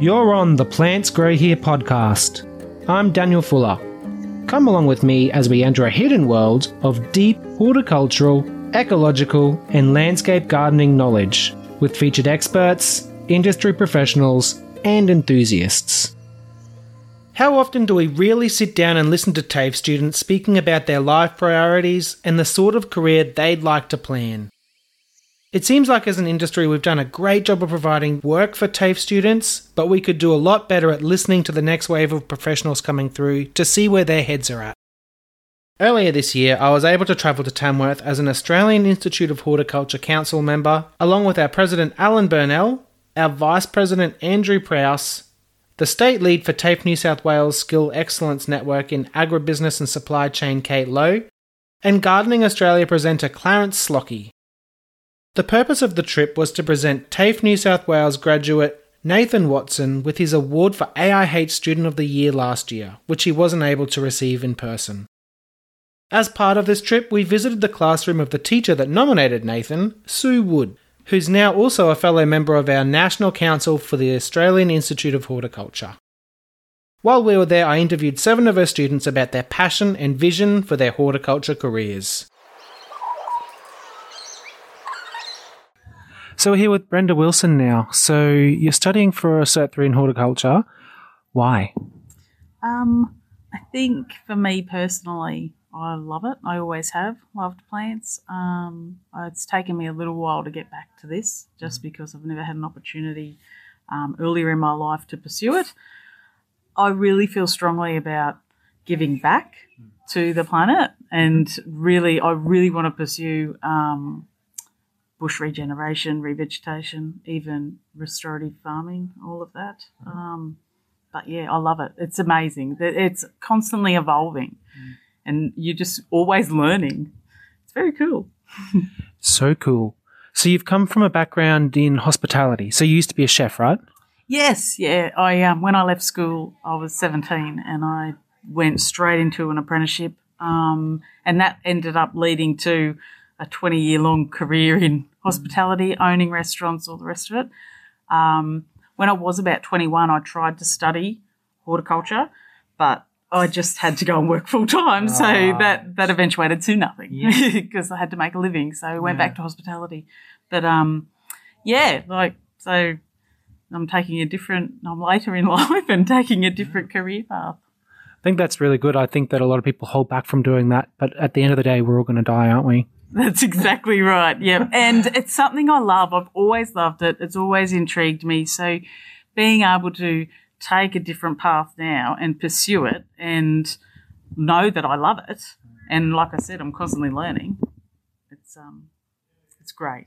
You're on the Plants Grow Here podcast. I'm Daniel Fuller. Come along with me as we enter a hidden world of deep horticultural, ecological, and landscape gardening knowledge with featured experts, industry professionals, and enthusiasts. How often do we really sit down and listen to TAFE students speaking about their life priorities and the sort of career they'd like to plan? It seems like as an industry we've done a great job of providing work for TAFE students, but we could do a lot better at listening to the next wave of professionals coming through to see where their heads are at. Earlier this year, I was able to travel to Tamworth as an Australian Institute of Horticulture Council member, along with our President Alan Burnell, our Vice President Andrew Prowse, the State Lead for TAFE New South Wales Skill Excellence Network in Agribusiness and Supply Chain Kate Lowe, and Gardening Australia presenter Clarence Slockee. The purpose of the trip was to present TAFE New South Wales graduate Nathan Watson with his award for AIH Student of the Year last year, which he wasn't able to receive in person. As part of this trip, we visited the classroom of the teacher that nominated Nathan, Sue Wood, who's now also a fellow member of our National Council for the Australian Institute of Horticulture. While we were there, I interviewed seven of her students about their passion and vision for their horticulture careers. So we're here with Brenda Wilson now. So you're studying for a Cert 3 in horticulture. Why? Um, I think for me personally, I love it. I always have loved plants. Um, it's taken me a little while to get back to this just because I've never had an opportunity um, earlier in my life to pursue it. I really feel strongly about giving back to the planet and really, I really want to pursue um, bush regeneration, revegetation, even restorative farming, all of that. Um, but yeah, I love it. It's amazing. It's constantly evolving, mm. and you're just always learning. It's very cool. so cool. So you've come from a background in hospitality. So you used to be a chef, right? Yes, yeah. I um, when I left school, I was 17, and I went straight into an apprenticeship, um, and that ended up leading to a 20 year long career in hospitality, owning restaurants, all the rest of it. Um, when I was about 21, I tried to study horticulture, but I just had to go and work full time. So ah. that, that eventuated to nothing because yeah. I had to make a living. So I went yeah. back to hospitality. But, um, yeah, like, so I'm taking a different, I'm later in life and taking a different career path. I think that's really good. I think that a lot of people hold back from doing that. But at the end of the day, we're all going to die, aren't we? That's exactly right. Yeah. And it's something I love. I've always loved it. It's always intrigued me. So being able to take a different path now and pursue it and know that I love it. And like I said, I'm constantly learning. It's um it's great.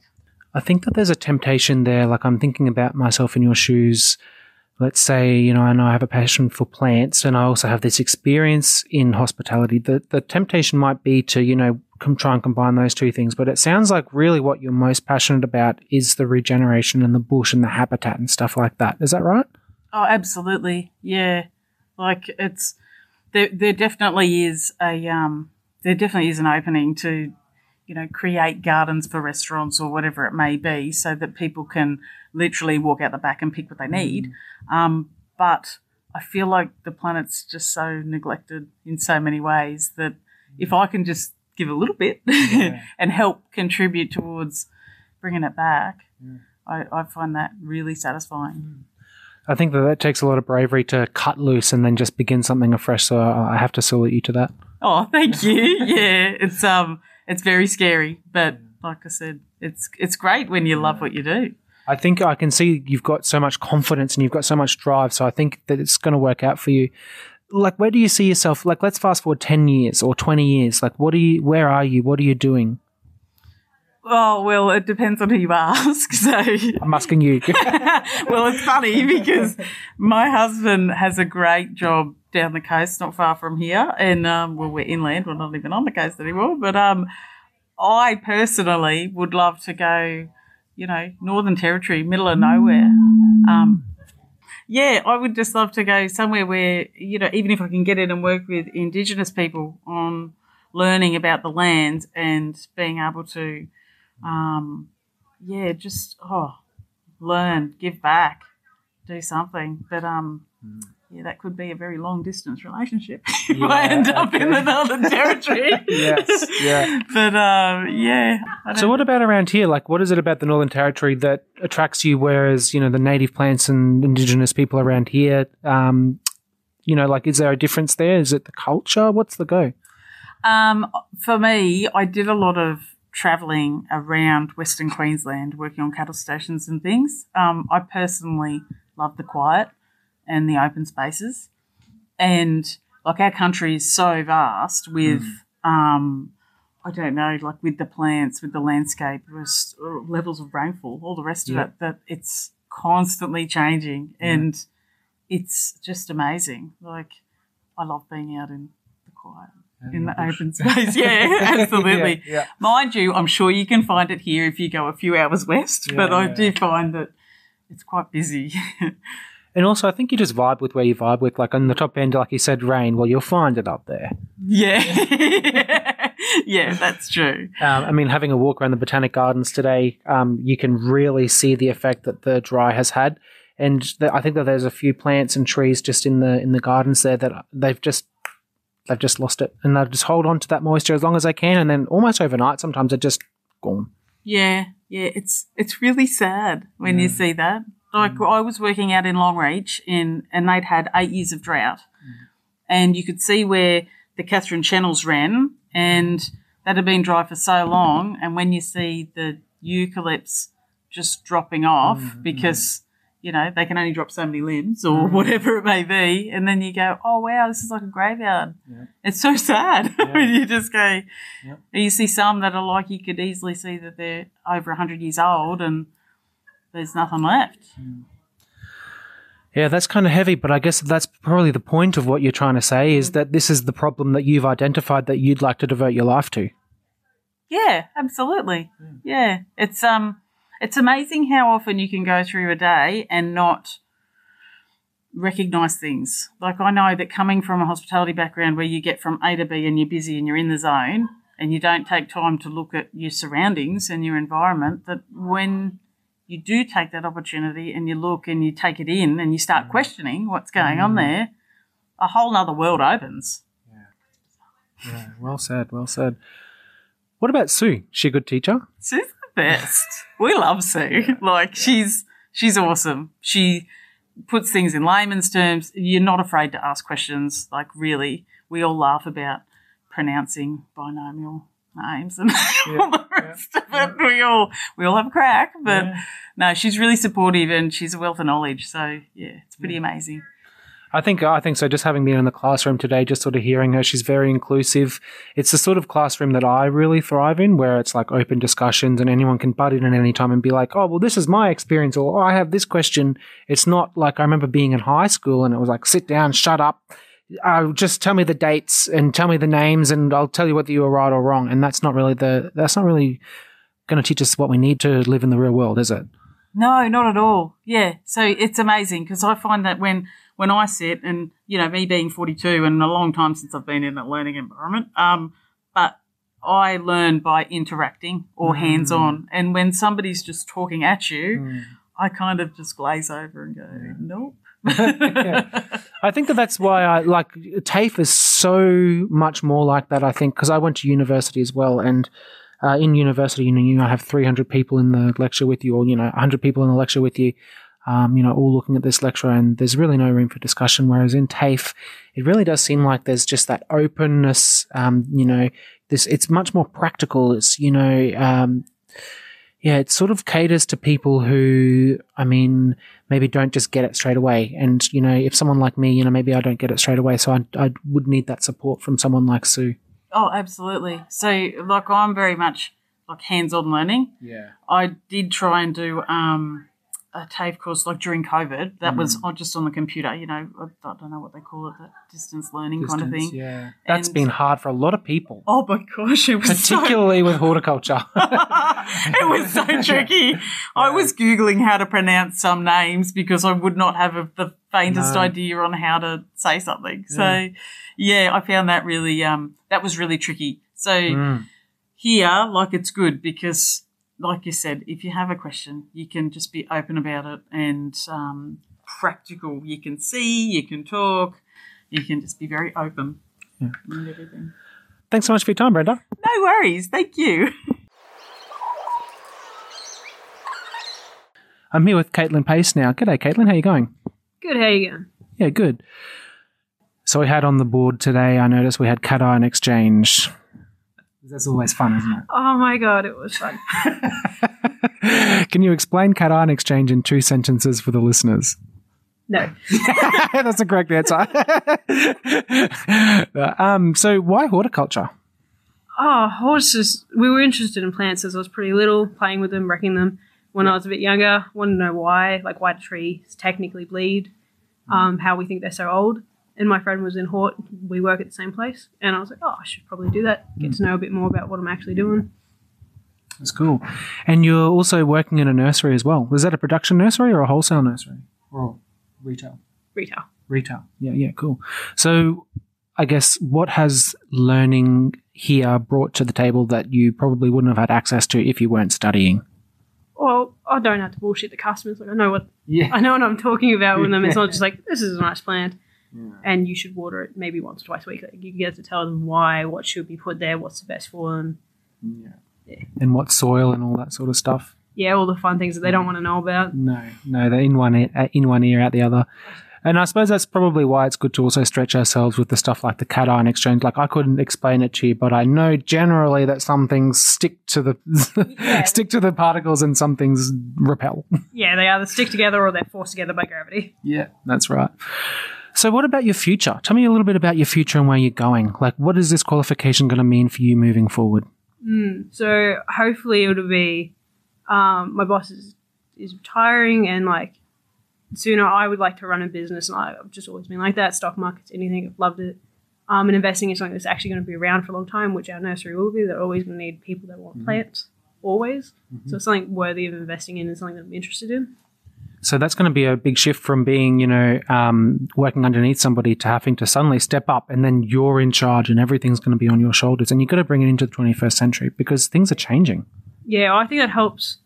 I think that there's a temptation there. Like I'm thinking about myself in your shoes let's say, you know, I know I have a passion for plants and I also have this experience in hospitality. The, the temptation might be to, you know, try and combine those two things. But it sounds like really what you're most passionate about is the regeneration and the bush and the habitat and stuff like that. Is that right? Oh, absolutely. Yeah. Like it's, there, there definitely is a, um, there definitely is an opening to you know, create gardens for restaurants or whatever it may be so that people can literally walk out the back and pick what they need. Mm. Um, but I feel like the planet's just so neglected in so many ways that if I can just give a little bit yeah. and help contribute towards bringing it back, yeah. I, I, find that really satisfying. Mm. I think that that takes a lot of bravery to cut loose and then just begin something afresh. So I have to salute you to that. Oh, thank you. yeah, it's um, it's very scary, but like I said, it's it's great when you love what you do. I think I can see you've got so much confidence and you've got so much drive. So I think that it's going to work out for you. Like, where do you see yourself? Like, let's fast forward ten years or twenty years. Like, what are you? Where are you? What are you doing? Oh well, it depends on who you ask. So I'm asking you. well, it's funny because my husband has a great job down the coast, not far from here, and um, well, we're inland. We're not even on the coast anymore. But um, I personally would love to go, you know, Northern Territory, middle of nowhere. Um, yeah, I would just love to go somewhere where, you know, even if I can get in and work with Indigenous people on learning about the land and being able to, um, yeah, just, oh, learn, give back do something. But um, Mm. Yeah, that could be a very long distance relationship if Yeah, I end up in okay. the Northern Territory. Yes, yeah. But um, yeah. So what about around here? Like, what is it about the Northern Territory that attracts you? Whereas, you know, the native plants and indigenous people around here, um, you know, like, is there a difference there? Is it the culture? What's the go? Um, for me, I did a lot of travelling around Western Queensland, working on cattle stations and things. Um, I personally love the quiet and the open spaces, and like our country is so vast with, um, I don't know, like with the plants, with the landscape, with levels of rainfall, all the rest Yeah. of it, that it's constantly changing, and it's just amazing. Like I love being out in the quiet in the open space. Yeah, absolutely. Yeah, Mind you, I'm sure you can find it here if you go a few hours west, Yeah, but I yeah, do find that it's quite busy. And also, I think you just vibe with where you vibe with. Like on the top end, like you said, rain. Well, you'll find it up there. yeah. yeah, that's true. Um, I mean, having a walk around the botanic gardens today, um, you can really see the effect that the dry has had. And the, I think that there's a few plants and trees just in the in the gardens there that they've just they've just lost it, and they'll just hold on to that moisture as long as they can, and then almost overnight, sometimes they're just gone. Yeah, yeah, it's it's really sad when you see that. Like mm. I was working out in Longreach in and they'd had eight years of drought. Mm. And you could see where the Catherine channels ran and that had been dry for so long and when you see the eucalypts just dropping off mm, because you know, they can only drop so many limbs or whatever it may be. And then you go, oh, wow, this is like a graveyard. It's so sad when you just go, Yep. you see some that are like, you could easily see that they're over 100 years old and there's nothing left. Yeah, that's kind of heavy, but I guess that's probably the point of what you're trying to say is that this is the problem that you've identified that you'd like to devote your life to. Yeah, absolutely. Yeah, it's um, it's amazing how often you can go through a day and not recognize things. Like I know that coming from a hospitality background where you get from A to B and you're busy and you're in the zone and you don't take time to look at your surroundings and your environment, that when you do take that opportunity and you look and you take it in and you start mm. questioning what's going on mm. there, a whole other world opens. Yeah, well said, well said. What about Sue? She a good teacher? Sue's the best. We love Sue. Like she's she's awesome. She puts things in layman's terms. You're not afraid to ask questions. Like really, we all laugh about pronouncing binomial names and all the rest of it. We all we all have a crack, but no, she's really supportive and she's a wealth of knowledge. So yeah, it's pretty amazing. I think I think so. Just having been in the classroom today, just sort of hearing her, she's very inclusive. It's the sort of classroom that I really thrive in, where it's like open discussions and anyone can butt in at any time and be like, "Oh, well, this is my experience," or oh, "I have this question." It's not like I remember being in high school and it was like, "Sit down, shut up." Uh, just tell me the dates and tell me the names, and I'll tell you whether you were right or wrong. And that's not really the that's not really going to teach us what we need to live in the real world, is it? No, not at all. Yeah. So it's amazing because I find that when when I sit and you know me being 42 and a long time since I've been in a learning environment, um, but I learn by interacting or hands on, and when somebody's just talking at you, I kind of just glaze over and go, nope. I think that that's why I like TAFE is so much more like that. I think because I went to university as well, and uh, in university, you know, you have 300 people in the lecture with you, or you know, 100 people in the lecture with you. Um, you know, all looking at this lecture, and there's really no room for discussion. Whereas in TAFE, it really does seem like there's just that openness. Um, you know, this it's much more practical. It's you know, um, yeah, it sort of caters to people who, I mean, maybe don't just get it straight away. And, you know, if someone like me, you know, maybe I don't get it straight away. So I, I would need that support from someone like Sue. Oh, absolutely. So, like, I'm very much like hands-on learning. Yeah. I did try and do um, a TAFE course like during COVID. That was on- just on the computer. You know, I, don't know what they call it, that distance learning kind of thing. Yeah. That's And- been hard for a lot of people, Oh my gosh, it was so particularly with horticulture. it was so tricky. I was googling how to pronounce some names because I would not have a, the faintest No. idea on how to say something. So, yeah, I found that really um that was really tricky. So Mm. here, like, it's good because, like you said, if you have a question, you can just be open about it and um, practical. You can see, you can talk, you can just be very open Yeah. everything. Thanks so much for your time, Brenda. No worries. Thank you. I'm here with Caitlin Pace now. G'day, Caitlin. How you going? Good, how you going? Yeah, good. So we had on the board today, I noticed we had cation exchange. That's always fun, isn't it? Oh my god, it was fun. Can you explain cation exchange in two sentences for the listeners? No. That's the correct answer. um, so why horticulture? Oh, horses. We were interested in plants as I was pretty little, playing with them, wrecking them. When I was a bit younger, wanted to know why, like why do trees technically bleed, um, how we think they're so old. And my friend was in Hort. We work at the same place, and I was like, oh, I should probably do that. Get hmm. to know a bit more about what I'm actually doing. That's cool. And you're also working in a nursery as well. Was that a production nursery or a wholesale nursery? Or retail? Retail. Retail. Yeah, yeah, cool. So I guess what has learning here brought to the table that you probably wouldn't have had access to if you weren't studying? Well, I don't have to bullshit the customers. Like I know what Yeah. I know what I'm talking about with them. It's not just like this is a nice plant, and you should water it maybe once or twice a week. Like, you get to tell them why, what should be put there, what's the best for them. yeah, And what soil and all that sort of stuff? Yeah, all the fun things that they don't mm. want to know about. No, no, they're in one ear, uh, in one ear, out the other. And I suppose that's probably why it's good to also stretch ourselves with the stuff like the cation exchange. Like I couldn't explain it to you, but I know generally that some things stick to the stick to the particles and some things repel. Yeah, they either stick together or they're forced together by gravity. Yeah, that's right. So, what about your future? Tell me a little bit about your future and where you're going. Like, what is this qualification going to mean for you moving forward? So hopefully it'll be um, my boss is is retiring and like sooner I would like to run a business and I've just always been like that. Stock markets, anything, I've loved it. Um, and investing in something that's actually going to be around for a long time, which our nursery will be. They're always going to need people that want plants, always. So it's something worthy of investing in and something that I'm interested in. So that's going to be a big shift from being, you know, um, working underneath somebody to having to suddenly step up and then you're in charge and everything's going to be on your shoulders. And you've got to bring it into the 21st century because things are changing. Yeah, I think that helps.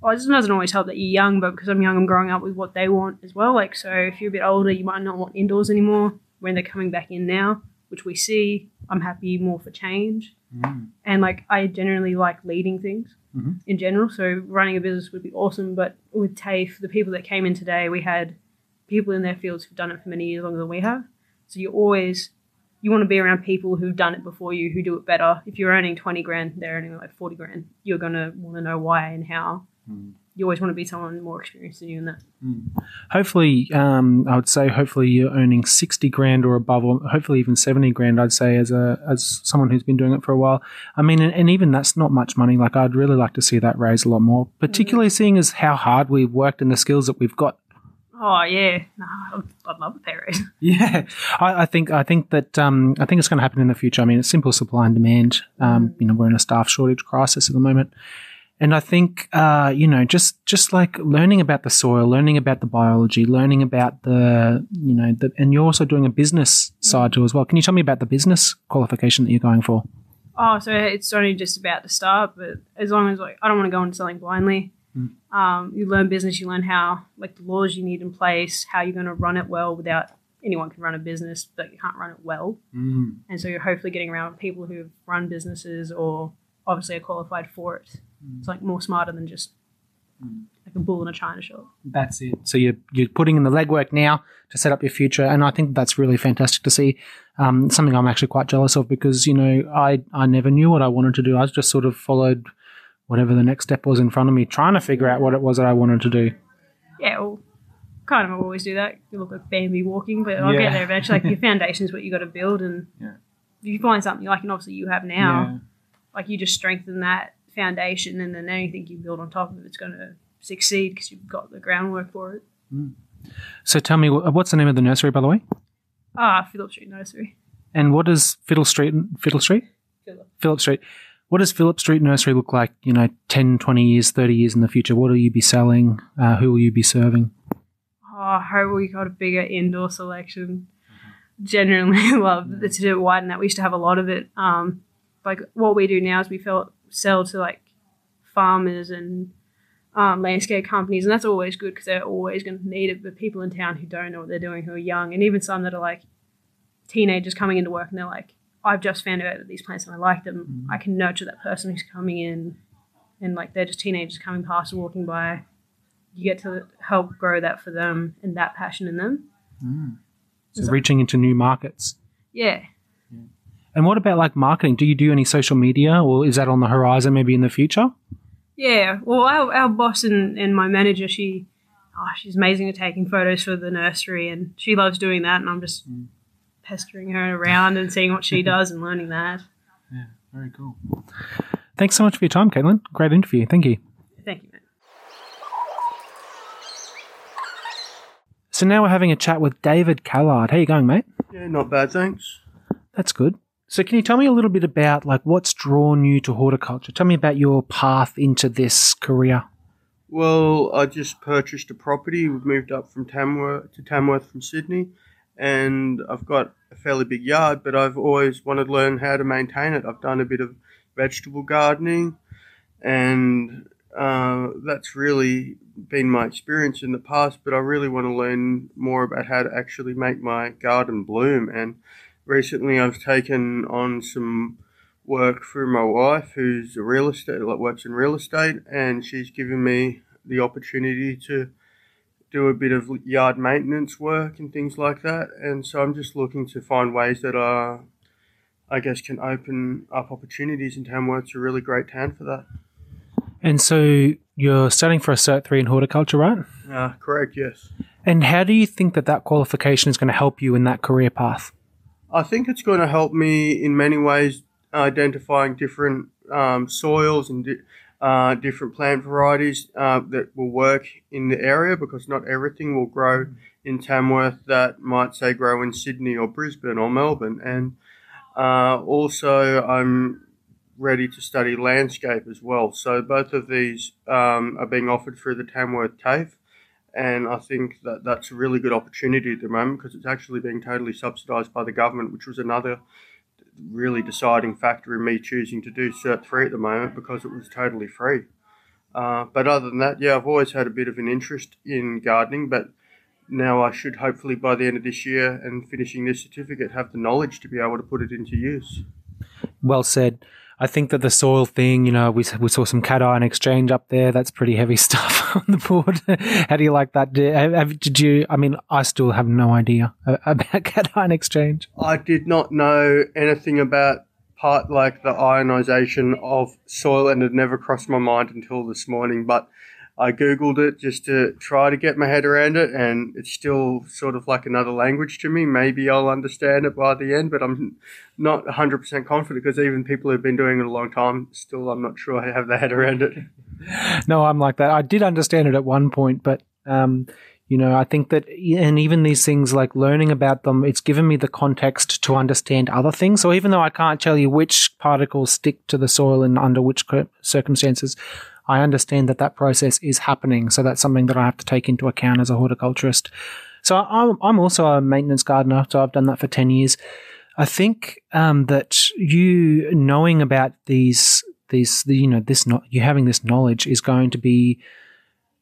Well, it doesn't always help that you're young, but because I'm young, I'm growing up with what they want as well. Like, so if you're a bit older, you might not want indoors anymore when they're coming back in now, which we see. I'm happy more for change. And like, I generally like leading things Mhm. in general. So running a business would be awesome. But with TAFE, the people that came in today, we had people in their fields who've done it for many years longer than we have. So you always you want to be around people who've done it before you, who do it better. If you're earning twenty grand, they're earning like forty grand. You're gonna want to know why and how. You always want to be someone more experienced than you in that. Hopefully, um, I would say, hopefully you're earning 60 grand or above, or hopefully even 70 grand, I'd say, as a as someone who's been doing it for a while. I mean, and, and even that's not much money. Like, I'd really like to see that raise a lot more, particularly seeing as how hard we've worked and the skills that we've got Oh yeah, no, I'd, I'd love a pay raise. Yeah, I, I think I think that um, I think it's going to happen in the future. I mean, it's simple supply and demand. Um, you know, we're in a staff shortage crisis at the moment, and I think uh, you know, just just like learning about the soil, learning about the biology, learning about the you know, the, and you're also doing a business side too as well. Can you tell me about the business qualification that you're going for? Oh, so it's only just about to start, but as long as like I don't want to go into something blindly. Um, you learn business, you learn how like the laws you need in place, how you're going to run it well without anyone can run a business, but you can't run it well. And so you're hopefully getting around people who've run businesses or obviously are qualified for it. It's like more smarter than just like a bull in a china shop. That's it. So you're you're putting in the legwork now to set up your future, and I think that's really fantastic to see. Um, something I'm actually quite jealous of because you know I I never knew what I wanted to do. I just sort of followed whatever the next step was in front of me, trying to figure out what it was that I wanted to do. Yeah, well, kind of always do that. You look like Bambi walking, but I'll Yeah. get there eventually. Like your foundation is what you got to build, and Yeah. if you find something like, and obviously you have now, like you just strengthen that foundation, and then anything you build on top of it's going to succeed because you've got the groundwork for it. So tell me, what's the name of the nursery, by the way? Ah, Phillip Street Nursery. And what does Fiddle Street Fiddle Street Phillip. Phillip Street? What does Phillip Street Nursery look like? You know, 10, 20 years, thirty years in the future. What will you be selling? Uh, who will you be serving? Oh, I hope we got a bigger indoor selection. Genuinely love to do it widen that. We used to have a lot of it. Um, like what we do now is we felt, sell to like farmers and um, landscape companies, and that's always good because they're always going to need it. But people in town who don't know what they're doing, who are young, and even some that are like teenagers coming into work and they're like, I've just found out that these plants and I like them. Mm-hmm. I can nurture that person who's coming in, and like they're just teenagers coming past or walking by. You get to help grow that for them and that passion in them. So reaching into new markets. Yeah. And what about like marketing? Do you do any social media or is that on the horizon maybe in the future? Yeah, well, our, our boss and, and my manager, she, oh, she's amazing at taking photos for the nursery, and she loves doing that. And I'm just mm. pestering her around and seeing what she does and learning that. Yeah, very cool. Thanks so much for your time, Caitlin. Great interview. Thank you. Thank you, man. So now we're having a chat with David Callard. How you going, mate? Yeah, not bad, thanks. That's good. So can you tell me a little bit about like what's drawn you to horticulture? Tell me about your path into this career. Well, I just purchased a property. We've moved up from Tamworth to Tamworth from Sydney, and I've got a fairly big yard, but I've always wanted to learn how to maintain it. I've done a bit of vegetable gardening, and uh, that's really been my experience in the past. But I really want to learn more about how to actually make my garden bloom. And recently, I've taken on some work through my wife, who's a real estate, like works in real estate, and she's given me the opportunity to do a bit of yard maintenance work and things like that. And so I'm just looking to find ways that are, I guess, can open up opportunities in Tamworth's a really great town for that. And so you're studying for a Cert 3 in horticulture, right? Uh, correct, yes. And how do you think that that qualification is going to help you in that career path? I think it's going to help me in many ways identifying different um, soils and di- uh, different plant varieties uh, that will work in the area because not everything will grow in Tamworth that might say grow in Sydney or Brisbane or Melbourne. And uh, also, I'm ready to study landscape as well. So both of these um, are being offered through the Tamworth TAFE. And I think that that's a really good opportunity at the moment because it's actually being totally subsidised by the government, which was another really deciding factor in me choosing to do Cert 3 at the moment because it was totally free. Uh, but other than that, yeah, I've always had a bit of an interest in gardening, but now I should hopefully by the end of this year and finishing this certificate have the knowledge to be able to put it into use. Well said. I think that the soil thing, you know, we, we saw some cation exchange up there. That's pretty heavy stuff on the board. How do you like that? Did, have, did you, I mean, I still have no idea about cation exchange. I did not know anything about part like the ionization of soil and it never crossed my mind until this morning, but I googled it just to try to get my head around it, and it's still sort of like another language to me. Maybe I'll understand it by the end, but I'm not 100% confident because even people who've been doing it a long time, still, I'm not sure I have their head around it. No, I'm like that. I did understand it at one point, but um, you know, I think that, and even these things like learning about them, it's given me the context to understand other things. So even though I can't tell you which particles stick to the soil and under which circumstances, I understand that that process is happening. So that's something that I have to take into account as a horticulturist. So I'm, I'm also a maintenance gardener. So I've done that for 10 years. I think um, that you knowing about these, these, you know, this not you having this knowledge is going to be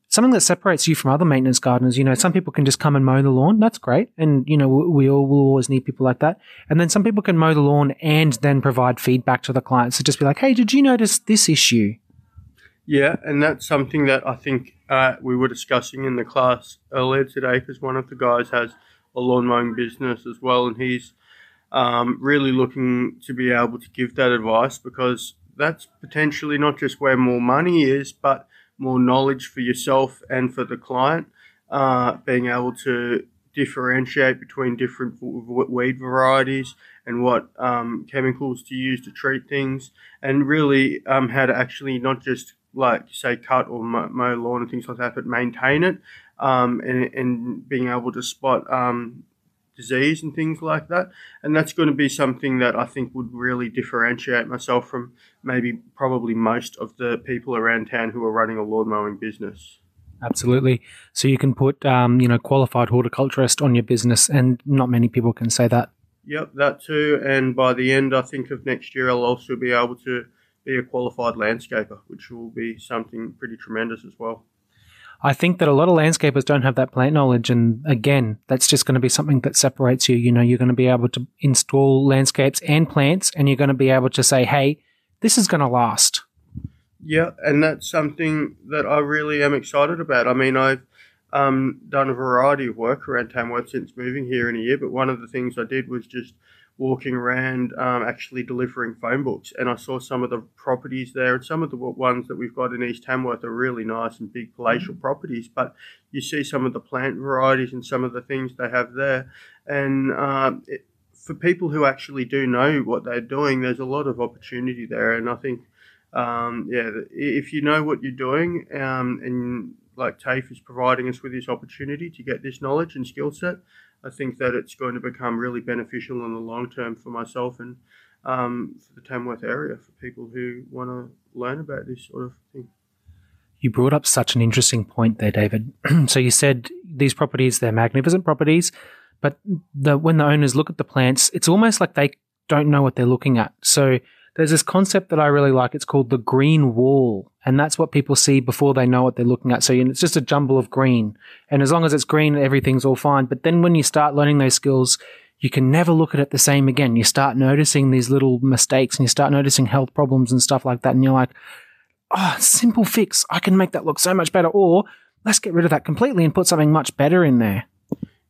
something that separates you from other maintenance gardeners. You know, some people can just come and mow the lawn. That's great. And, you know, we all will always need people like that. And then some people can mow the lawn and then provide feedback to the clients. So just be like, hey, did you notice this issue? Yeah, and that's something that I think uh, we were discussing in the class earlier today because one of the guys has a lawn mowing business as well, and he's um, really looking to be able to give that advice because that's potentially not just where more money is, but more knowledge for yourself and for the client, uh, being able to differentiate between different weed varieties and what um, chemicals to use to treat things, and really um, how to actually not just like say cut or mow lawn and things like that, but maintain it, um, and, and being able to spot um, disease and things like that. And that's going to be something that I think would really differentiate myself from maybe probably most of the people around town who are running a lawn mowing business. Absolutely. So you can put, um, you know, qualified horticulturist on your business, and not many people can say that. Yep, that too. And by the end, I think of next year, I'll also be able to be a qualified landscaper, which will be something pretty tremendous as well. I think that a lot of landscapers don't have that plant knowledge. And again, that's just going to be something that separates you. You know, you're going to be able to install landscapes and plants, and you're going to be able to say, hey, this is going to last. Yeah, and that's something that I really am excited about. I mean, I've um, done a variety of work around Tamworth since moving here in a year, but one of the things I did was just walking around um, actually delivering phone books. And I saw some of the properties there and some of the ones that we've got in East Tamworth are really nice and big palatial mm-hmm. properties but you see some of the plant varieties and some of the things they have there. And um, it, for people who actually do know what they're doing there's a lot of opportunity there. And I think um, yeah if you know what you're doing um, and like TAFE is providing us with this opportunity to get this knowledge and skill set I think that it's going to become really beneficial in the long term for myself and um, for the Tamworth area for people who want to learn about this sort of thing. You brought up such an interesting point there, David. so you said these properties, they're magnificent properties, but the, when the owners look at the plants, it's almost like they don't know what they're looking at. So there's this concept that I really like. It's called the green wall. And that's what people see before they know what they're looking at. So it's just a jumble of green. And as long as it's green, everything's all fine. But then when you start learning those skills, you can never look at it the same again. You start noticing these little mistakes and you start noticing health problems and stuff like that. And you're like, oh, simple fix. I can make that look so much better. Or let's get rid of that completely and put something much better in there.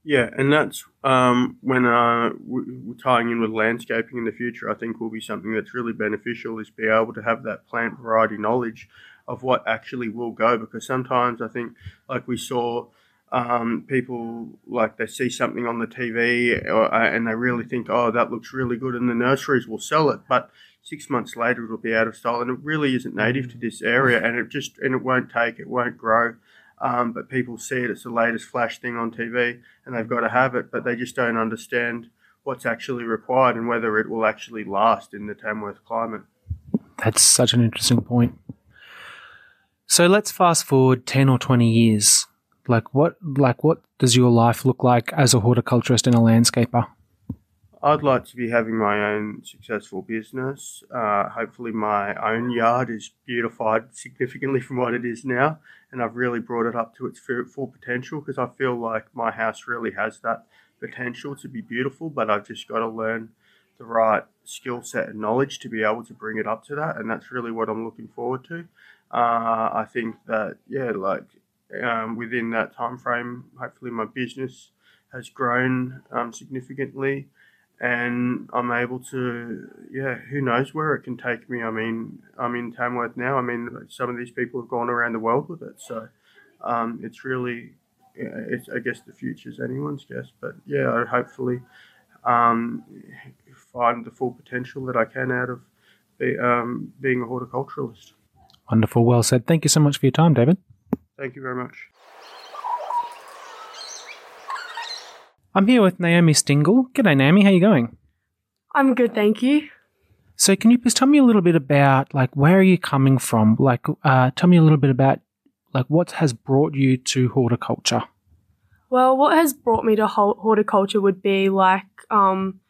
Yeah, and that's um, when uh, we're tying in with landscaping in the future. I think will be something that's really beneficial is be able to have that plant variety knowledge of what actually will go. Because sometimes I think, like we saw, um, people like they see something on the TV or, uh, and they really think, oh, that looks really good, and the nurseries will sell it, but six months later it'll be out of style, and it really isn't native to this area, and it just and it won't take, it won't grow. Um, but people see it, it's the latest flash thing on TV and they've got to have it, but they just don't understand what's actually required and whether it will actually last in the Tamworth climate. That's such an interesting point. So let's fast forward 10 or 20 years. Like what like what does your life look like as a horticulturist and a landscaper? I'd like to be having my own successful business. Uh, hopefully, my own yard is beautified significantly from what it is now, and I've really brought it up to its full potential because I feel like my house really has that potential to be beautiful, but I've just got to learn the right skill set and knowledge to be able to bring it up to that, and that's really what I'm looking forward to. Uh, I think that yeah, like um, within that time frame, hopefully my business has grown um, significantly and I'm able to, yeah, who knows where it can take me. I mean, I'm in Tamworth now. I mean, some of these people have gone around the world with it, so um, it's really, it's I guess the future's anyone's guess, but yeah, I hopefully um, find the full potential that I can out of the, um, being a horticulturalist. Wonderful, well said. Thank you so much for your time, David. Thank you very much. I'm here with Naomi Stingle. G'day, Naomi. How are you going? I'm good, thank you. So, can you please tell me a little bit about like where are you coming from? Like, uh, tell me a little bit about like what has brought you to horticulture. Well, what has brought me to horticulture would be like um,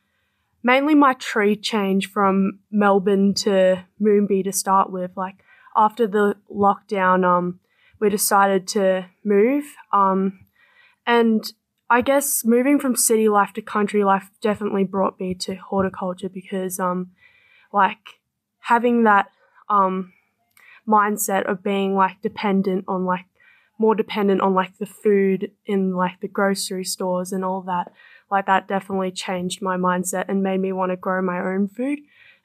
mainly my tree change from Melbourne to Moonbi to start with. Like after the lockdown, um, we decided to move, um, and I guess moving from city life to country life definitely brought me to horticulture because, um, like having that um, mindset of being like dependent on like more dependent on like the food in like the grocery stores and all that. Like that definitely changed my mindset and made me want to grow my own food.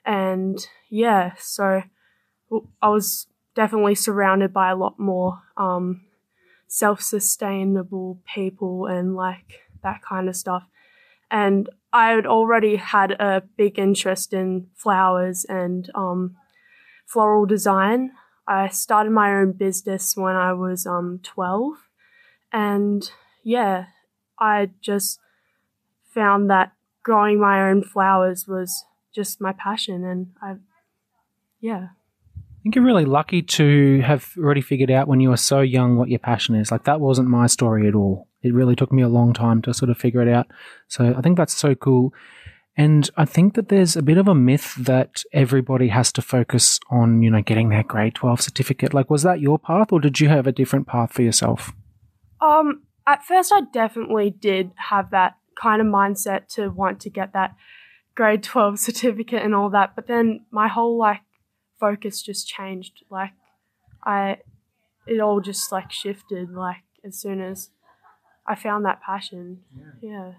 And yeah, so I was definitely surrounded by a lot more um, self sustainable people and like that kind of stuff. And I had already had a big interest in flowers and um, floral design. I started my own business when I was um, 12. And yeah, I just found that growing my own flowers was just my passion. And I, yeah think you're really lucky to have already figured out when you were so young what your passion is. Like that wasn't my story at all. It really took me a long time to sort of figure it out. So I think that's so cool. And I think that there's a bit of a myth that everybody has to focus on, you know, getting their grade 12 certificate. Like, was that your path or did you have a different path for yourself? Um, at first, I definitely did have that kind of mindset to want to get that grade 12 certificate and all that. But then my whole like focus just changed. Like, I, it all just like shifted, like, as soon as I found that passion. yeah.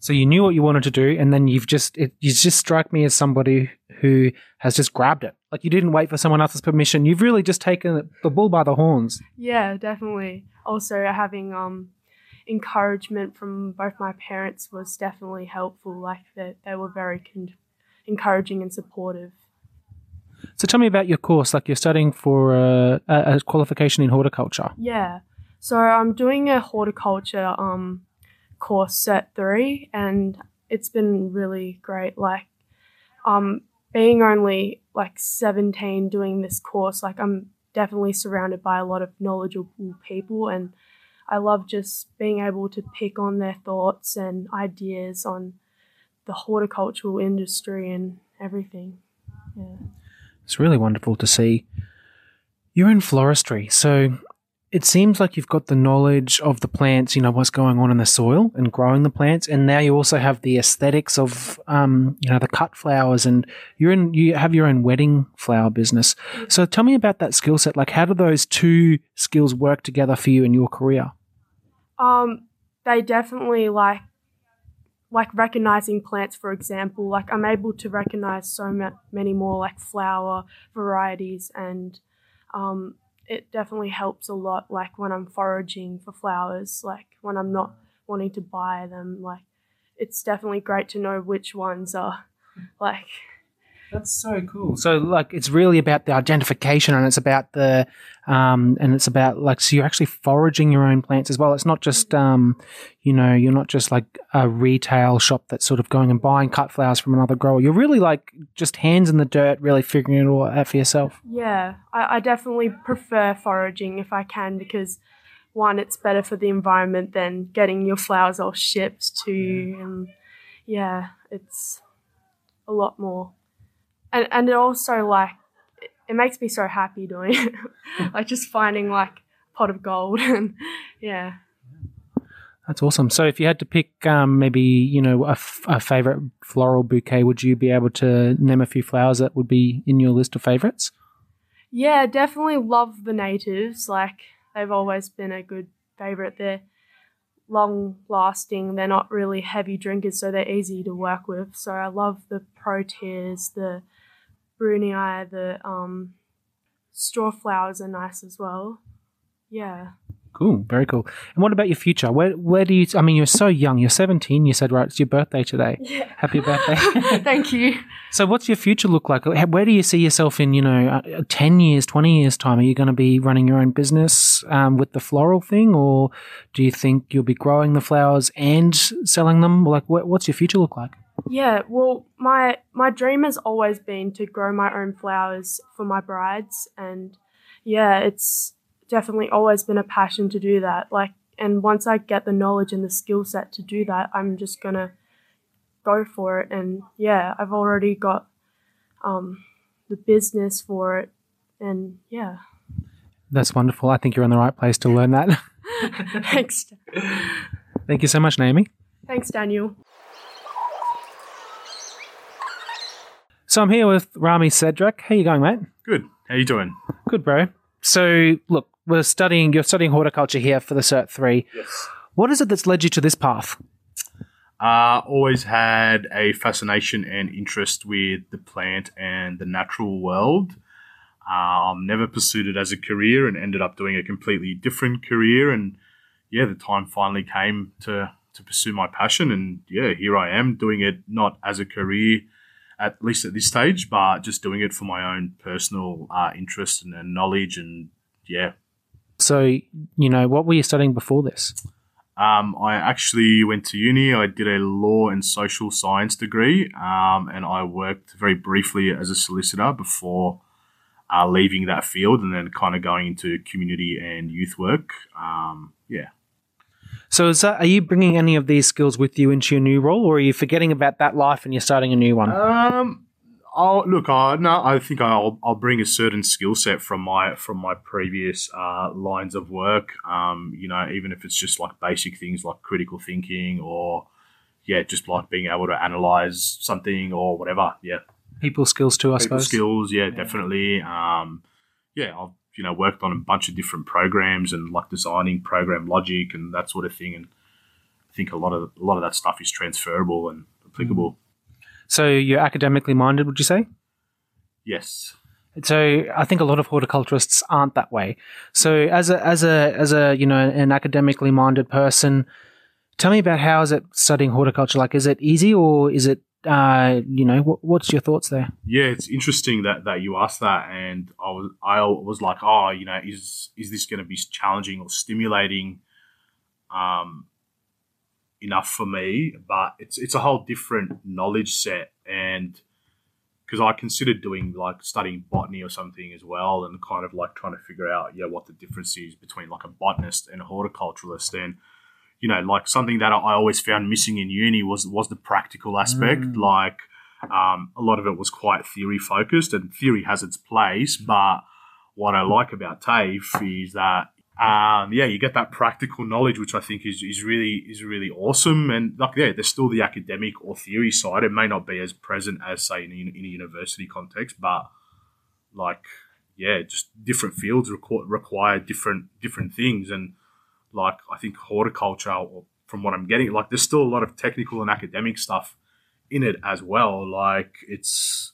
So you knew what you wanted to do, and then you've just it, you just strike me as somebody who has just grabbed it. Like you didn't wait for someone else's permission. You've really just taken the bull by the horns. Yeah, definitely. Also, having um, encouragement from both my parents was definitely helpful. Like they, they were very con- encouraging and supportive. So tell me about your course. Like you're studying for a, a qualification in horticulture. Yeah. So I'm doing a horticulture um, course Cert three, and it's been really great. Like, um, being only like 17 doing this course, like I'm definitely surrounded by a lot of knowledgeable people, and I love just being able to pick on their thoughts and ideas on the horticultural industry and everything. Yeah. It's really wonderful to see. You're in floristry, so it seems like you've got the knowledge of the plants, you know, what's going on in the soil and growing the plants, and now you also have the aesthetics of, um, you know, the cut flowers, and you're in, you have your own wedding flower business. So tell me about that skill set. Like, how do those two skills work together for you in your career? Um, they definitely like like recognizing plants, for example. Like I'm able to recognize so ma- many more like flower varieties, and um, it definitely helps a lot. Like when I'm foraging for flowers, like when I'm not wanting to buy them, like it's definitely great to know which ones are like That's so cool. So, like, it's really about the identification, and it's about the, um, and it's about like, so you're actually foraging your own plants as well. It's not just, um, you know, you're not just like a retail shop that's sort of going and buying cut flowers from another grower. You're really like just hands in the dirt, really figuring it all out for yourself. Yeah, I, I definitely prefer foraging if I can because one, it's better for the environment than getting your flowers all shipped to you, and yeah, it's a lot more. And and it also like it, makes me so happy doing it, like just finding like a pot of gold and yeah. That's awesome. So, if you had to pick, um, maybe you know, a, f- a favorite floral bouquet, would you be able to name a few flowers that would be in your list of favorites? Yeah, definitely love the natives. Like they've always been a good favorite. They're long lasting. They're not really heavy drinkers, so they're easy to work with. So I love the proteas, the brunia, the um, straw flowers are nice as well. Yeah. Cool, very cool. And what about your future? Where where do you? I mean, you're so young. You're 17. You said right. It's your birthday today. Yeah. Happy birthday. Thank you. So, what's your future look like? Where do you see yourself in, you know, uh, 10 years, 20 years' time? Are you going to be running your own business um, with the floral thing, or do you think you'll be growing the flowers and selling them? Like, what, what's your future look like? Yeah, well, my my dream has always been to grow my own flowers for my brides, and yeah, it's definitely always been a passion to do that. Like, and once I get the knowledge and the skill set to do that, I'm just gonna go for it. And yeah, I've already got um, the business for it, and yeah, That's wonderful. I think you're in the right place to learn that. thanks, Thank you so much, Naomi. thanks, Daniel. So, I'm here with Rami Cedric. How you going, mate? Good. How you doing? Good, bro. So, look, we're studying. You're studying horticulture here for the Cert Three. Yes. What is it that's led you to this path? Uh, always had a fascination and interest with the plant and the natural world. Um, never pursued it as a career and ended up doing a completely different career. And yeah, the time finally came to to pursue my passion. And yeah, here I am doing it not as a career, at least at this stage, but just doing it for my own personal uh, interest and, and knowledge. And yeah, So, you know, what were you studying before this? Um, I actually went to uni. I did a law and social science degree, um, and I worked very briefly as a solicitor before uh, leaving that field, and then kind of going into community and youth work. Um, yeah, So, is that, are you bringing any of these skills with you into your new role, or are you forgetting about that life and you're starting a new one? Um, I'll look. I no, I think I'll I'll bring a certain skill set from my from my previous uh, lines of work. Um, you know, even if it's just like basic things like critical thinking or yeah, just like being able to analyze something or whatever. Yeah, People skills too, I people suppose. skills. Yeah, definitely. Um, yeah, I've you know worked on a bunch of different programs and like designing program logic and that sort of thing. And I think a lot of a lot of that stuff is transferable and applicable. So, you're academically minded, would you say? Yes. So I think a lot of horticulturists aren't that way. So as a as a as a you know an academically minded person, tell me about how is it studying horticulture? Like, is it easy or is it uh, you know what, what's your thoughts there? Yeah, it's interesting that, that you asked that, and I was I was like, oh, you know, is is this going to be challenging or stimulating, um, enough for me? But it's it's a whole different knowledge set, and because I considered doing like studying botany or something as well, and kind of like trying to figure out yeah what the difference is between like a botanist and a horticulturalist, and you know like something that I always found missing in uni was was the practical aspect, like um, a lot of it was quite theory focused, and theory has its place. But what I like about TAFE is that um, yeah, you get that practical knowledge, which I think is, is really is really awesome. And like yeah, there's still the academic or theory side. It may not be as present as say in in a university context, but like yeah, just different fields requ- require different different things. And like I think horticulture, or from what I'm getting, like there's still a lot of technical and academic stuff in it as well. Like it's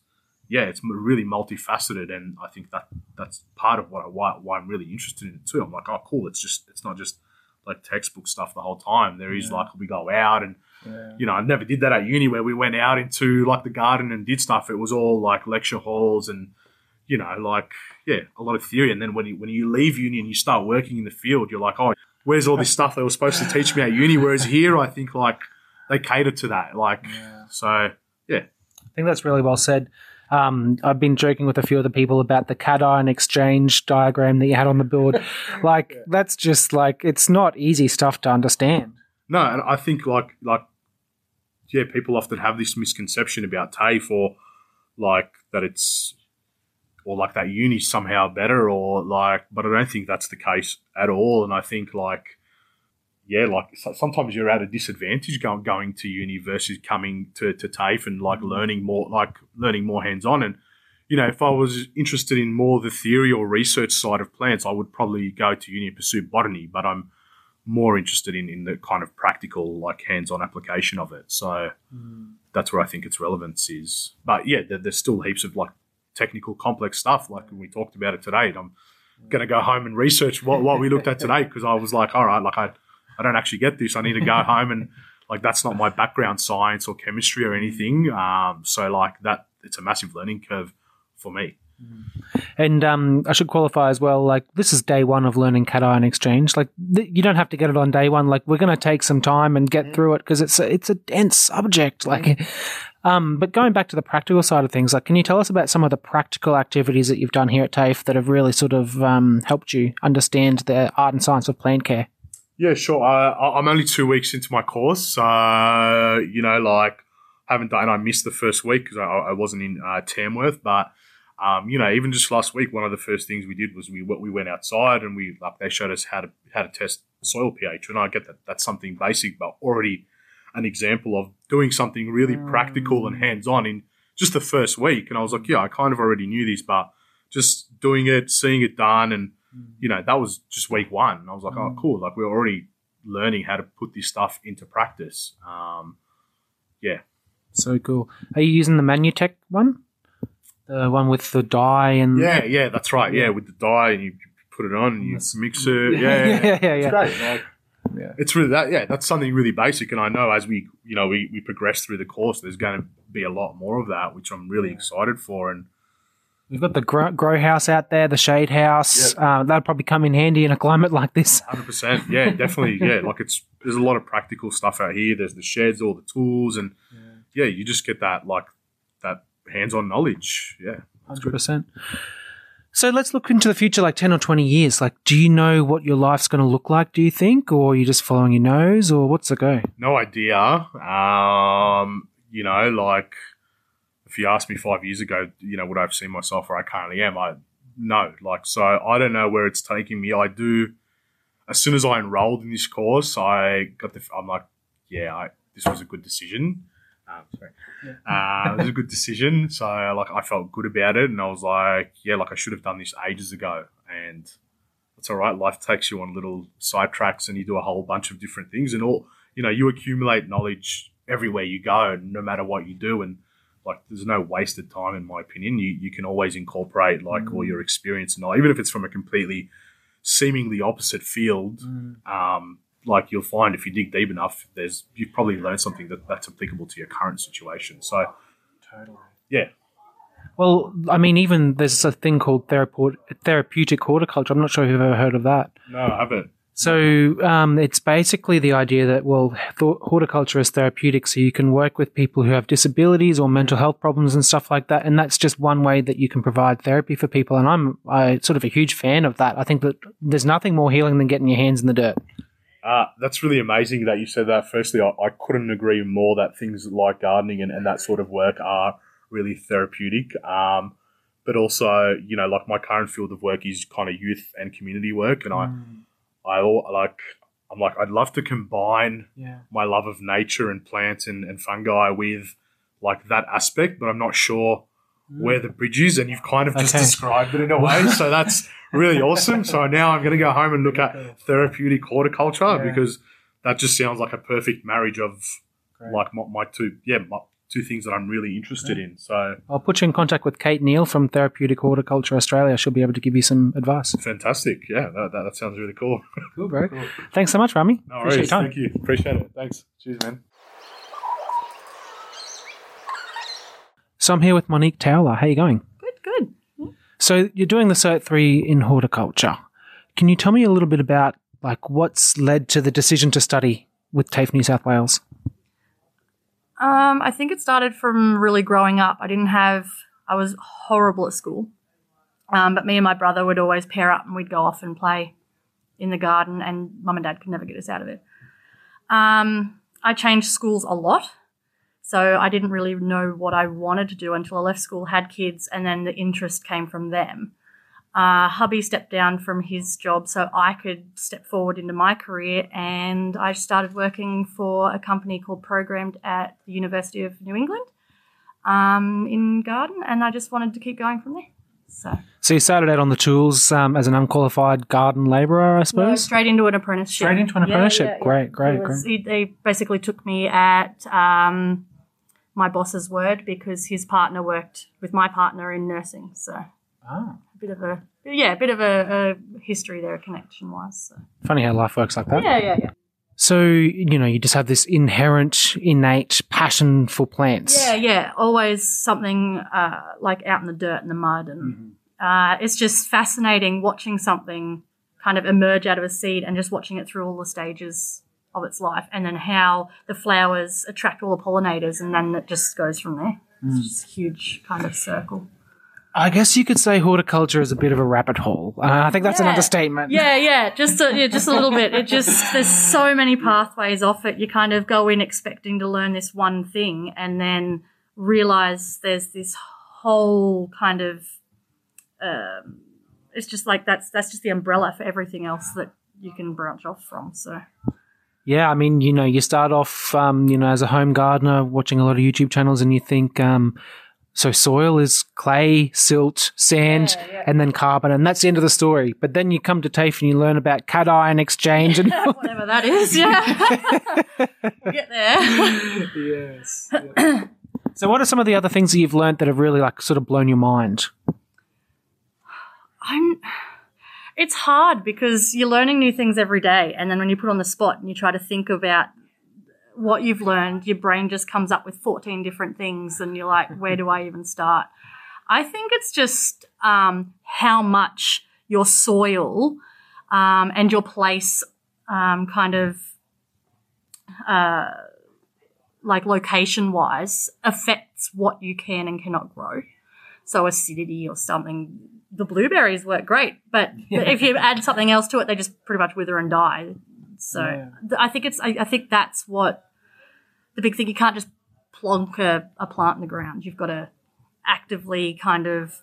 yeah, it's really multifaceted, and I think that that's part of what I, why, why I'm really interested in it too. I'm like, oh, cool. It's just it's not just like textbook stuff the whole time. There is like we go out and you know I never did that at uni where we went out into like the garden and did stuff. It was all like lecture halls and you know like yeah a lot of theory. And then when you when you leave uni and you start working in the field, you're like, oh, where's all this stuff they were supposed to teach me at uni? Whereas here, I think like they cater to that. Like so yeah. I think that's really well said. Um, I've been joking with a few other people about the cation exchange diagram that you had on the board. like that's just like it's not easy stuff to understand. No, and I think like like yeah, people often have this misconception about TAFE or like that it's or like that uni somehow better or like but I don't think that's the case at all. And I think like yeah, like so- sometimes you're at a disadvantage going going to uni versus coming to, to TAFE and like mm-hmm. learning more like learning more hands on and you know, if I was interested in more the theory or research side of plants, I would probably go to uni and pursue botany, but I'm more interested in, in the kind of practical, like hands on application of it. So mm-hmm. that's where I think its relevance is. But yeah, there, there's still heaps of like technical, complex stuff. Like when we talked about it today, I'm going to go home and research what, what we looked at today because I was like, all right, like I, I don't actually get this. I need to go home and like that's not my background, science or chemistry or anything. Um, so like that, it's a massive learning curve for me. And um, I should qualify as well. Like this is day one of learning cation exchange. Like th- you don't have to get it on day one. Like we're going to take some time and get through it because it's a, it's a dense subject. Like, um, but going back to the practical side of things, like can you tell us about some of the practical activities that you've done here at TAFE that have really sort of um, helped you understand the art and science of plant care? Yeah, sure. I- I'm only two weeks into my course. So, you know, like, haven't done, I missed the first week because I, I wasn't in uh, Tamworth. But, um, you know, even just last week, one of the first things we did was we we went outside and we, like, they showed us how to, how to test soil pH. And I get that that's something basic, but already an example of doing something really practical and hands on in just the first week. And I was like, yeah, I kind of already knew this, but just doing it, seeing it done, and you know, that was just week one. And I was like, oh, cool. Like we're already learning how to put this stuff into practice. Um, yeah. So cool. Are you using the Manutec one? The one with the dye and Yeah, yeah, that's right. Yeah, with the dye and you put it on and you mix it. Yeah, yeah, yeah, yeah, yeah. It's great. Like, Yeah. It's really that. Yeah, that's something really basic. And I know as we, you know, we, we progress through the course, there's going to be a lot more of that, which I'm really excited for. And We've got the grow, grow house out there, the shade house. Uh, that'll probably come in handy in a climate like this. Hundred percent. Yeah, definitely. Yeah, like it's there's a lot of practical stuff out here. There's the sheds, all the tools, and yeah, you just get that like that hands-on knowledge. Yeah, Hundred percent. So let's look into the future, like 10 or 20 years. Like, do you know what your life's going to look like, do you think? Or are you just following your nose? Or what's the go? No idea. Um, you know, like if you asked me five years ago, you know, would I have seen myself where I currently am? I no. Like, so I don't know where it's taking me. I do. As soon as I enrolled in this course, I got the. I'm like, yeah, I, this was a good decision. Um, sorry. Uh, it was a good decision. So like I felt good about it, and I was like, yeah, like I should have done this ages ago. And it's all right. Life takes you on little side tracks, and you do a whole bunch of different things, and all you know, you accumulate knowledge everywhere you go, no matter what you do, and like there's no wasted time in my opinion. You you can always incorporate like all your experience and all, even if it's from a completely seemingly opposite field. Um, like you'll find if you dig deep enough, there's you've probably learned something that that's applicable to your current situation. So totally. yeah, Well, I mean, even there's a thing called therapeutic horticulture. I'm not sure if you've ever heard of that. no, I haven't. So um, it's basically the idea that well, th- horticulture is therapeutic, so you can work with people who have disabilities or mental health problems and stuff like that, and that's just one way that you can provide therapy for people. And I'm I sort of a huge fan of that. I think that there's nothing more healing than getting your hands in the dirt. Uh, that's really amazing that you said that. Firstly, I, I couldn't agree more that things like gardening and, and that sort of work are really therapeutic. Um, but also, you know, like my current field of work is kind of youth and community work, and I, I like, I'm like, I'd love to combine Yeah. my love of nature and plants and, and fungi with like that aspect, but I'm not sure mm. where the bridge is, and you've kind of just Okay. described it in a way. so that's really awesome. So now I'm going to go home and look at therapeutic horticulture Yeah. because that just sounds like a perfect marriage of Great. like my, my two, yeah, my two things that I'm really interested in. So I'll put you in contact with Kate Neal from Therapeutic Horticulture Australia. She'll be able to give you some advice. fantastic. Yeah, that, that, that sounds really cool. Cool, bro. Thanks so much, Rami. No Appreciate worries. your time. Thank you. Appreciate it. Thanks. Cheers, man. So I'm here with Monique Towler. How you going? Good, good. So you're doing the Cert 3 in horticulture. Can you tell me a little bit about like what's led to the decision to study with TAFE New South Wales? Um, I think it started from really growing up. I didn't have, I was horrible at school. Um, but me and my brother would always pair up and we'd go off and play in the garden, and mum and dad could never get us out of it. Um, I changed schools a lot. So I didn't really know what I wanted to do until I left school, had kids, and then the interest came from them. Uh, hubby stepped down from his job so I could step forward into my career, and I started working for a company called Programmed at the University of New England um, in garden, and I just wanted to keep going from there. So So you started out on the tools um, as an unqualified garden labourer, I yeah, suppose? straight into an apprenticeship. Straight into an Yeah, apprenticeship. yeah, yeah. Great, great, It was- he- they basically took me at um, my boss's word because his partner worked with my partner in nursing. So Ah. a bit of a yeah, a bit of a, a history there, connection wise. So. Funny how life works like that. Yeah, yeah, yeah. So, you know, you just have this inherent, innate passion for plants. Yeah, yeah. Always something uh, like out in the dirt and the mud, and uh, it's just fascinating watching something kind of emerge out of a seed and just watching it through all the stages of its life, and then how the flowers attract all the pollinators, and then it just goes from there. It's just a huge kind of circle. I guess you could say horticulture is a bit of a rabbit hole. Uh, I think that's an Yeah. understatement. Yeah, yeah, just a, yeah, just a little bit. It just there's so many pathways off it. You kind of go in expecting to learn this one thing, and then realize there's this whole kind of. Um, it's just like that's that's just the umbrella for everything else that you can branch off from. So Yeah, I mean, you know, you start off, um, you know, as a home gardener watching a lot of YouTube channels and you think, um, so soil is clay, silt, sand, Yeah, yeah. and then carbon, and that's the end of the story. But then you come to TAFE and you learn about cation exchange and whatever that is, yeah, get there. yes. so, what are some of the other things that you've learned that have really like sort of blown your mind? I'm. It's hard because you're learning new things every day, and then when you put on the spot and you try to think about what you've learned, your brain just comes up with 14 different things, and you're like, where do I even start? I think it's just um, how much your soil um, and your place um, kind of uh, like location wise affects what you can and cannot grow. So acidity or something. The blueberries work great, but if you add something else to it, they just pretty much wither and die. So Yeah. th- I think it's I, I think that's what the big thing. You can't just plonk a, a plant in the ground. You've got to actively kind of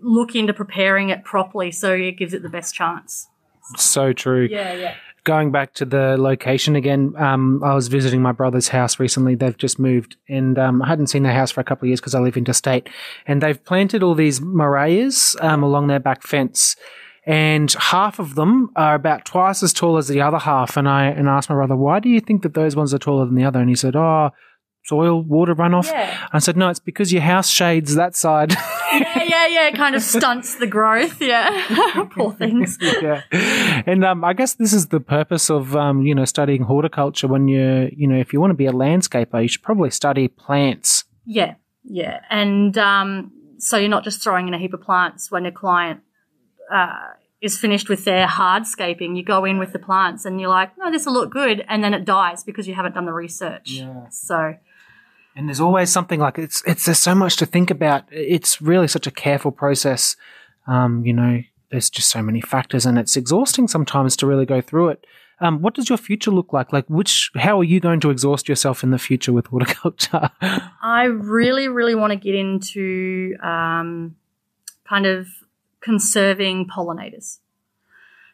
look into preparing it properly so it gives it the best chance. So true. Yeah, yeah. Going back to the location again, um, I was visiting my brother's house recently. They've just moved, and um, I hadn't seen their house for a couple of years because I live interstate. And they've planted all these murrayas um, along their back fence, and half of them are about twice as tall as the other half. And I and I asked my brother, "Why do you think that those ones are taller than the other?" And he said, "Oh, soil, water runoff." Yeah. I said, "No, it's because your house shades that side." yeah, yeah, yeah. It kind of stunts the growth. Yeah. Poor things. yeah. And um, I guess this is the purpose of um, you know studying horticulture. When you're you know if you want to be a landscaper, you should probably study plants. Yeah, yeah. And um, so you're not just throwing in a heap of plants when a client uh, is finished with their hardscaping. You go in with the plants and you're like, no, this will look good. And then it dies because you haven't done the research. Yeah. So, And there's always something like it's it's there's so much to think about. It's really such a careful process. Um, you know, there's just so many factors, and it's exhausting sometimes to really go through it. Um, what does your future look like? Like, which how are you going to exhaust yourself in the future with horticulture? I really, really want to get into um, kind of conserving pollinators.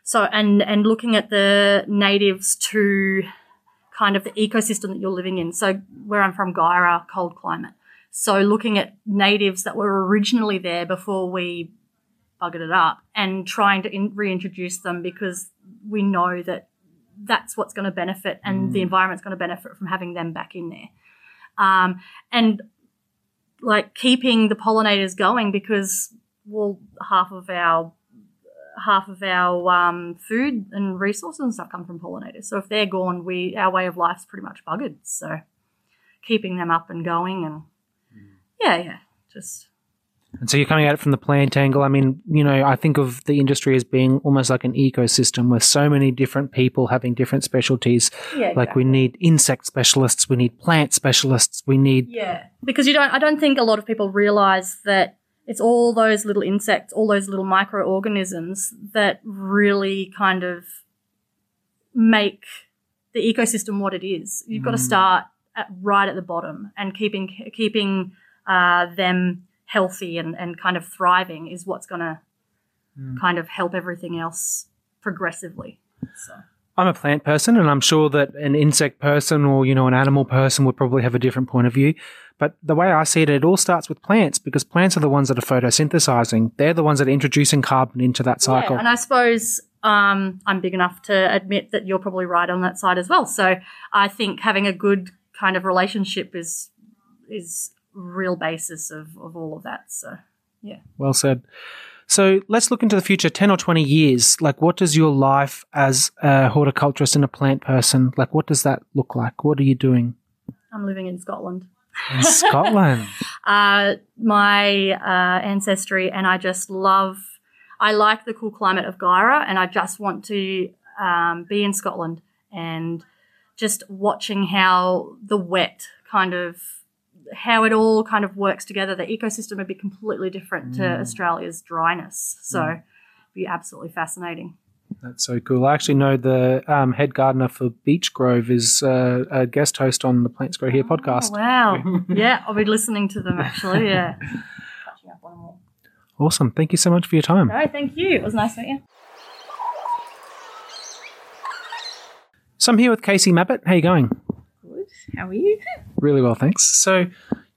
So, and and looking at the natives to kind of the ecosystem that you're living in. So, where I'm from, Guyra, cold climate. So, looking at natives that were originally there before we buggered it up, and trying to in- reintroduce them because we know that that's what's going to benefit, and the environment's going to benefit from having them back in there. Um, and like keeping the pollinators going because well half of our half of our um, food and resources and stuff come from pollinators so if they're gone we our way of life's pretty much buggered so keeping them up and going and yeah yeah just And so you're coming at it from the plant angle. I mean, you know, I think of the industry as being almost like an ecosystem with so many different people having different specialties. yeah Like we need insect specialists, we need plant specialists, we need Yeah, because you don't. I don't think a lot of people realize that it's all those little insects, all those little microorganisms that really kind of make the ecosystem what it is. You've got to start at, right at the bottom, and keeping keeping uh, them healthy and, and kind of thriving is what's going to kind of help everything else progressively. So. I'm a plant person, and I'm sure that an insect person or you know an animal person would probably have a different point of view. But the way I see it, it all starts with plants because plants are the ones that are photosynthesizing. They're the ones that are introducing carbon into that cycle. Yeah, and I suppose um, I'm big enough to admit that you're probably right on that side as well. So I think having a good kind of relationship is is real basis of, of all of that. So yeah. Well said. So let's look into the future, 10 or 20 years. Like, what does your life as a horticulturist and a plant person, like, what does that look like? What are you doing I'm living in Scotland. in Scotland? Uh, my uh, ancestry, and I just love. I like the cool climate of Guyra, and I just want to um, be in Scotland and just watching how the wet kind of how it all kind of works together. The ecosystem would be completely different to Australia's dryness, so it'd be absolutely fascinating. That's so cool. I actually know the um, head gardener for Beach Grove is uh, a guest host on the Plants Grow Here podcast. Oh, wow! yeah, I'll be listening to them actually. Yeah. Catching up on. Awesome. Thank you so much for your time. No, thank you. It was nice meeting you. So I'm here with Casey Mabbott. How are you going? How are you? Really well, thanks. So,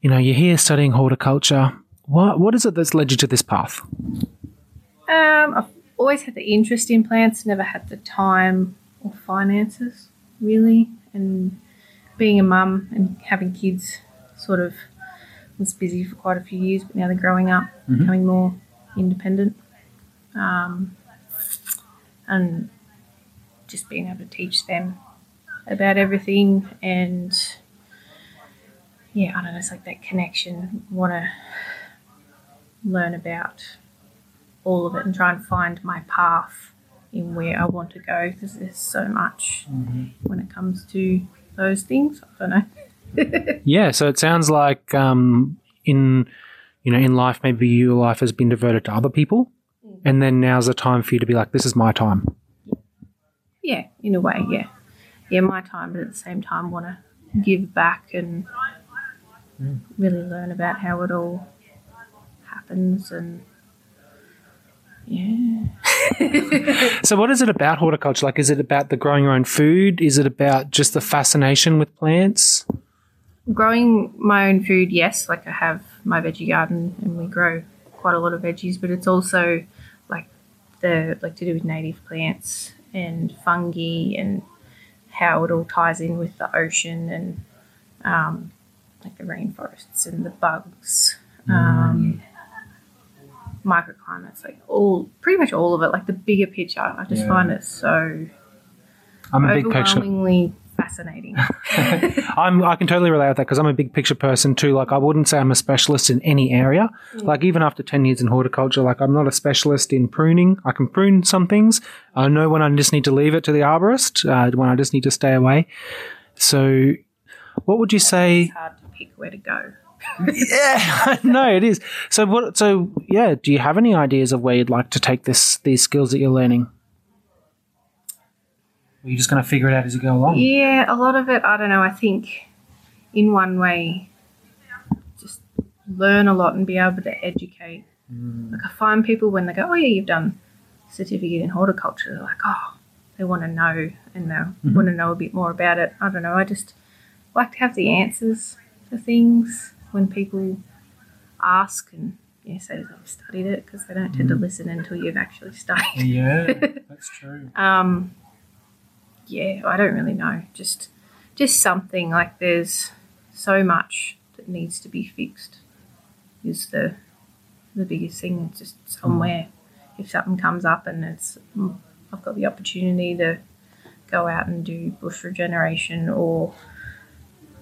you know, you're here studying horticulture. What what is it that's led you to this path? Um, I've always had the interest in plants, never had the time or finances, really. And being a mum and having kids sort of was busy for quite a few years, but now they're growing up, becoming more independent. Um, and just being able to teach them about everything and yeah, I don't know, it's like that connection, want to learn about all of it and try and find my path in where I want to go because there's so much when it comes to those things. I don't know. Yeah, so it sounds like um, in you know, in life, maybe your life has been devoted to other people, and then now's the time for you to be like, this is my time. Yeah, in a way, yeah. Yeah, my time, but at the same time, want to give back and really learn about how it all happens and yeah. So, what is it about horticulture? Like, is it about the growing your own food? Is it about just the fascination with plants? Growing my own food, yes. Like I have my veggie garden and we grow quite a lot of veggies, but it's also like the like to do with native plants and fungi and how it all ties in with the ocean and um, like the rainforests and the bugs, um, microclimates, like all pretty much all of it. Like the bigger picture, I just Yeah. find it so I'm a big picture. Fascinating. I'm, I can totally relate with that because I'm a big picture person too. Like, I wouldn't say I'm a specialist in any area. Like, even after 10 years in horticulture, like, I'm not a specialist in pruning. I can prune some things. I know when I just need to leave it to the arborist, uh, when I just need to stay away. So, what would you say? it's hard to pick where to go. yeah, no, it is. So, what? So, yeah, do you have any ideas of where you'd like to take this these skills that you're learning? Or are you just going to figure it out as you go along? Yeah, a lot of it, I don't know. I think in one way, just learn a lot and be able to educate. Mm. Like I find people when they go, "Oh yeah, you've done certificate in horticulture," they're like, "Oh, they want to know and they mm-hmm. want to know a bit more about it." I don't know. I just like to have the answers for things when people ask and yeah, say that they've studied it because they don't tend to mm. listen until you've actually studied. Yeah, that's true. Um, yeah, I don't really know. Just, just something like there's so much that needs to be fixed. Is the the biggest thing. It's just somewhere. If something comes up and it's, mm, I've got the opportunity to go out and do bush regeneration or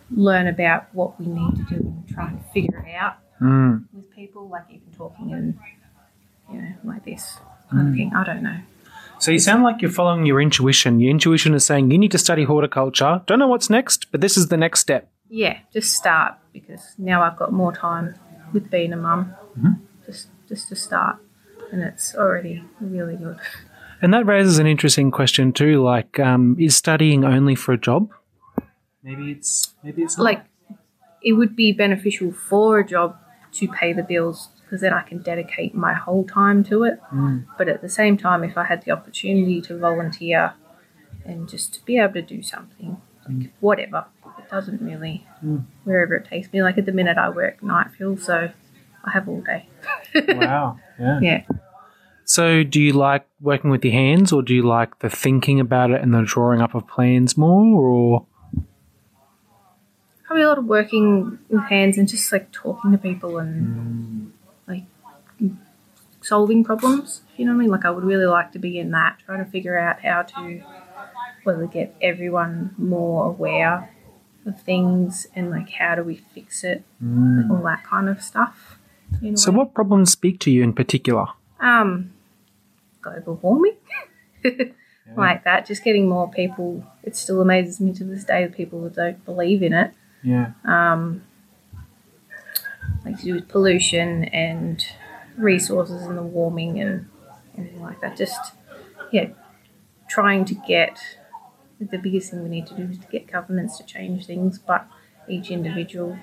learn about what we need to do and try and figure it out Mm. with people, like even talking and you know like this kind of thing. I don't know. So you sound like you're following your intuition. Your intuition is saying you need to study horticulture. Don't know what's next, but this is the next step. yeah, just start because now I've got more time with being a mum. Just just to start, and it's already really good. And that raises an interesting question too. Like, um, is studying only for a job? Maybe it's maybe it's Like, it would be beneficial for a job to pay the bills because then I can dedicate my whole time to it. Mm. But at the same time, if I had the opportunity to volunteer and just to be able to do something, like mm. whatever, it doesn't really mm. wherever it takes me. Like at the minute, I work night fill, so I have all day. wow. Yeah. Yeah. So, do you like working with your hands, or do you like the thinking about it and the drawing up of plans more, or probably a lot of working with hands and just like talking to people and like solving problems. You know what I mean? Like I would really like to be in that, trying to figure out how to whether get everyone more aware of things and like how do we fix it, like, all that kind of stuff. in a so? What problems speak to you in particular? Um, global warming. Like that, just getting more people. It still amazes me to this day the people that don't believe in it. Yeah. um, like to do with pollution and resources and the warming and everything like that. Just yeah, trying to get the biggest thing we need to do is to get governments to change things, but each individual,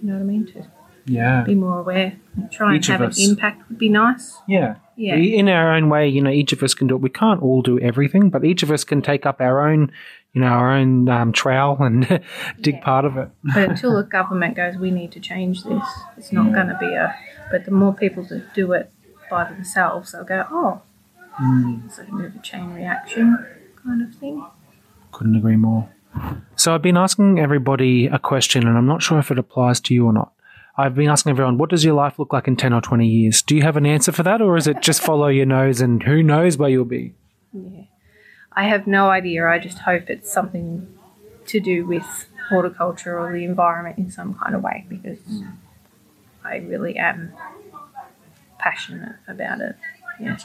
you know what I mean, to Yeah. be more aware. Try Each and have an impact would be nice. Yeah. Yeah. In our own way, you know, each of us can do it. We can't all do everything, but each of us can take up our own, you know, our own um, trowel and dig Yeah. part of it. But until the government goes, we need to change this. It's not going to be a. But the more people that do it by themselves, they'll go, oh, it's like a bit of a chain reaction kind of thing. Couldn't agree more. So I've been asking everybody a question, and I'm not sure if it applies to you or not. I've been asking everyone, what does your life look like in 10 or 20 years? Do you have an answer for that, or is it just follow your nose and who knows where you'll be? Yeah. I have no idea. I just hope it's something to do with horticulture or the environment in some kind of way because I really am passionate about it. Yeah.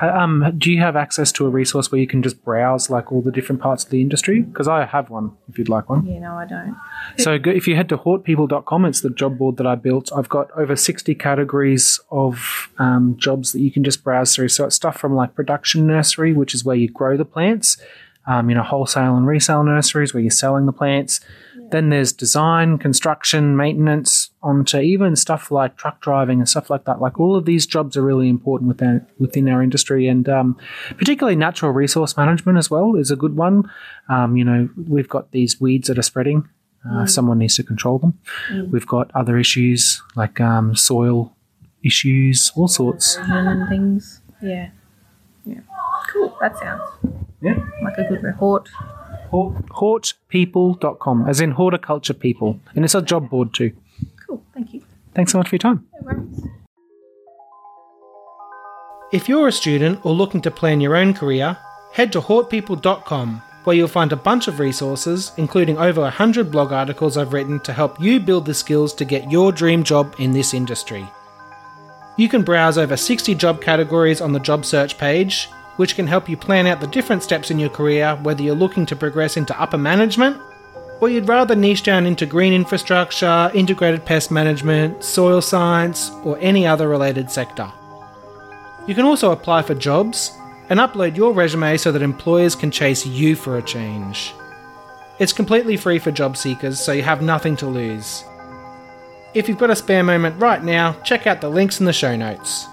Uh, Um, do you have access to a resource where you can just browse like all the different parts of the industry? Because I have one. If you'd like one. Yeah, no, I don't. So go, if you head to hortpeople.com, it's the job board that I built. I've got over 60 categories of um, jobs that you can just browse through. So it's stuff from like production nursery, which is where you grow the plants, um, you know, wholesale and resale nurseries where you're selling the plants. Then there's design, construction, maintenance, onto even stuff like truck driving and stuff like that. Like all of these jobs are really important within, within our industry, and um, particularly natural resource management as well is a good one. Um, you know, we've got these weeds that are spreading. Uh, Someone needs to control them. We've got other issues like um, soil issues, all sorts. Erosion and things. Yeah. Yeah. Cool. That sounds Yeah. like a good report. Hort, hortpeople.com, as in horticulture people. And it's a job board too. Cool. Thank you. Thanks so much for your time. No. If you're a student or looking to plan your own career, head to hortpeople.com where you'll find a bunch of resources, including over 100 blog articles I've written to help you build the skills to get your dream job in this industry. You can browse over 60 job categories on the job search page, which can help you plan out the different steps in your career, whether you're looking to progress into upper management or you'd rather niche down into green infrastructure, integrated pest management, soil science, or any other related sector. You can also apply for jobs and upload your resume so that employers can chase you for a change. It's completely free for job seekers, so you have nothing to lose. If you've got a spare moment right now, check out the links in the show notes.